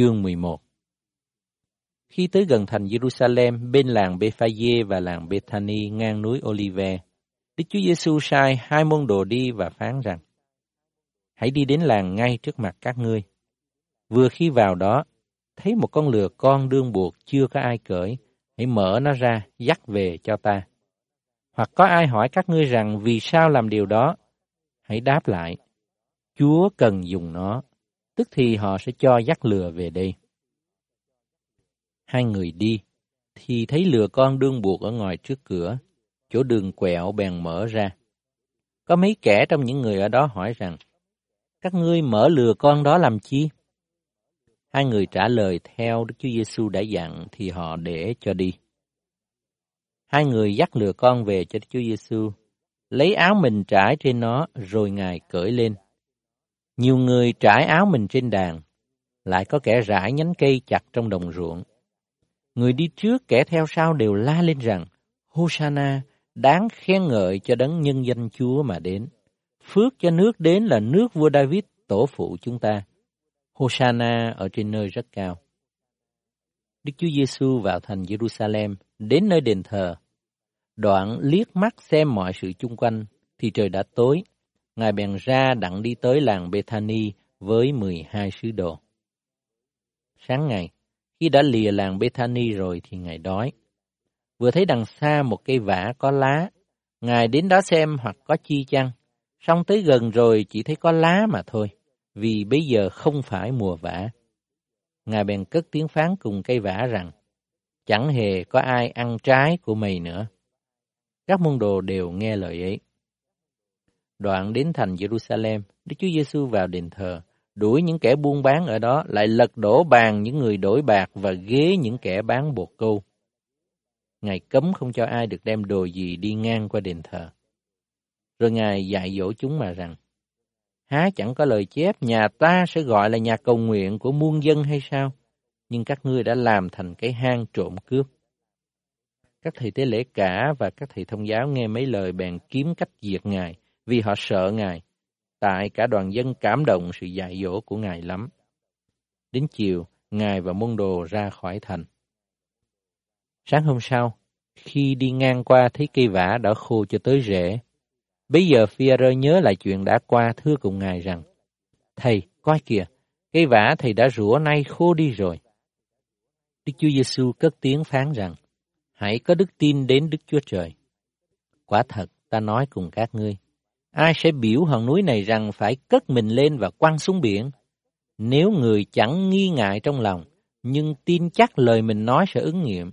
Chương 11 Khi tới gần thành Jerusalem, bên làng Bethphage và làng Bethany ngang núi Olive, Đức Chúa Giêsu sai hai môn đồ đi và phán rằng: Hãy đi đến làng ngay trước mặt các ngươi. Vừa khi vào đó, thấy một con lừa con đương buộc chưa có ai cởi, hãy mở nó ra, dắt về cho ta. Hoặc có ai hỏi các ngươi rằng vì sao làm điều đó, hãy đáp lại, Chúa cần dùng nó, tức thì họ sẽ cho dắt lừa về đây. Hai người đi, thì thấy lừa con đương buộc ở ngoài trước cửa, chỗ đường quẹo bèn mở ra. Có mấy kẻ trong những người ở đó hỏi rằng, các ngươi mở lừa con đó làm chi? Hai người trả lời theo Đức Chúa Giêsu đã dặn thì họ để cho đi. Hai người dắt lừa con về cho Đức Chúa Giêsu, lấy áo mình trải trên nó rồi Ngài cởi lên. Nhiều người trải áo mình trên đàn, lại có kẻ rải nhánh cây chặt trong đồng ruộng. Người đi trước kẻ theo sau đều la lên rằng, Hosanna, đáng khen ngợi cho đấng nhân danh Chúa mà đến. Phước cho nước đến là nước vua David, tổ phụ chúng ta. Hosanna ở trên nơi rất cao. Đức Chúa Giêsu vào thành Jerusalem, đến nơi đền thờ. Đoạn liếc mắt xem mọi sự chung quanh, thì trời đã tối. Ngài bèn ra đặng đi tới làng Bethany với 12 sứ đồ. Sáng ngày, khi đã lìa làng Bethany rồi thì Ngài đói. Vừa thấy đằng xa một cây vả có lá, Ngài đến đó xem hoặc có chi chăng. Xong tới gần rồi chỉ thấy có lá mà thôi, vì bây giờ không phải mùa vả. Ngài bèn cất tiếng phán cùng cây vả rằng, chẳng hề có ai ăn trái của mày nữa. Các môn đồ đều nghe lời ấy. Đoạn đến thành Jerusalem, Đức Chúa Giêsu vào đền thờ, đuổi những kẻ buôn bán ở đó, lại lật đổ bàn những người đổi bạc và ghế những kẻ bán bột câu. Ngài cấm không cho ai được đem đồ gì đi ngang qua đền thờ. Rồi Ngài dạy dỗ chúng mà rằng, Há chẳng có lời chép nhà ta sẽ gọi là nhà cầu nguyện của muôn dân hay sao? Nhưng các ngươi đã làm thành cái hang trộm cướp. Các thầy tế lễ cả và các thầy thông giáo nghe mấy lời bèn kiếm cách diệt Ngài vì họ sợ Ngài. Tại cả đoàn dân cảm động sự dạy dỗ của Ngài lắm. Đến chiều, Ngài và môn đồ ra khỏi thành. Sáng hôm sau, khi đi ngang qua thấy cây vả đã khô cho tới rễ, Bây giờ Phi-rơ nhớ lại chuyện đã qua thưa cùng Ngài rằng, Thầy, coi kìa, cây vả thầy đã rủa nay khô đi rồi. Đức Chúa Giêsu cất tiếng phán rằng, hãy có đức tin đến Đức Chúa Trời. Quả thật, ta nói cùng các ngươi, ai sẽ biểu hòn núi này rằng phải cất mình lên và quăng xuống biển? Nếu người chẳng nghi ngại trong lòng, nhưng tin chắc lời mình nói sẽ ứng nghiệm,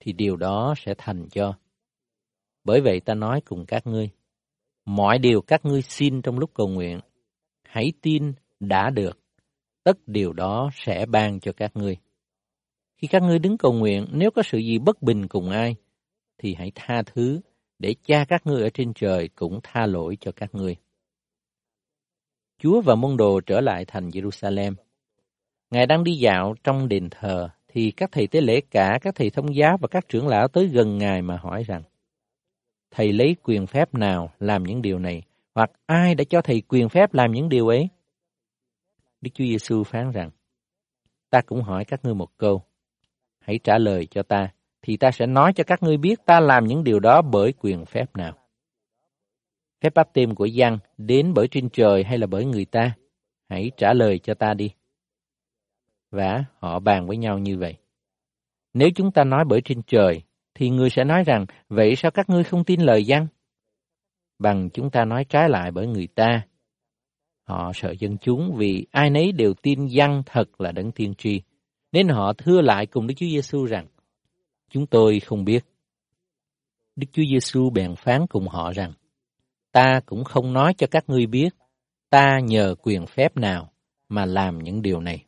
thì điều đó sẽ thành cho. Bởi vậy ta nói cùng các ngươi, mọi điều các ngươi xin trong lúc cầu nguyện, hãy tin đã được, tất điều đó sẽ ban cho các ngươi. Khi các ngươi đứng cầu nguyện, nếu có sự gì bất bình cùng ai, thì hãy tha thứ, để cha các ngươi ở trên trời cũng tha lỗi cho các ngươi. Chúa và môn đồ trở lại thành Jerusalem. Ngài đang đi dạo trong đền thờ, thì các thầy tế lễ cả, các thầy thông giáo và các trưởng lão tới gần Ngài mà hỏi rằng, thầy lấy quyền phép nào làm những điều này, hoặc ai đã cho thầy quyền phép làm những điều ấy? Đức Chúa Giêsu phán rằng, ta cũng hỏi các ngươi một câu, hãy trả lời cho ta, thì ta sẽ nói cho các ngươi biết ta làm những điều đó bởi quyền phép nào. Phép báp tim của Giăng đến bởi trên trời hay là bởi người ta? Hãy trả lời cho ta đi. Và họ bàn với nhau như vậy. Nếu chúng ta nói bởi trên trời, thì người sẽ nói rằng, vậy sao các ngươi không tin lời Giăng? Bằng chúng ta nói trái lại bởi người ta. Họ sợ dân chúng vì ai nấy đều tin Giăng thật là đấng tiên tri. Nên họ thưa lại cùng Đức Chúa Giêsu rằng, chúng tôi không biết. Đức Chúa Giêsu bèn phán cùng họ rằng, ta cũng không nói cho các ngươi biết, ta nhờ quyền phép nào mà làm những điều này.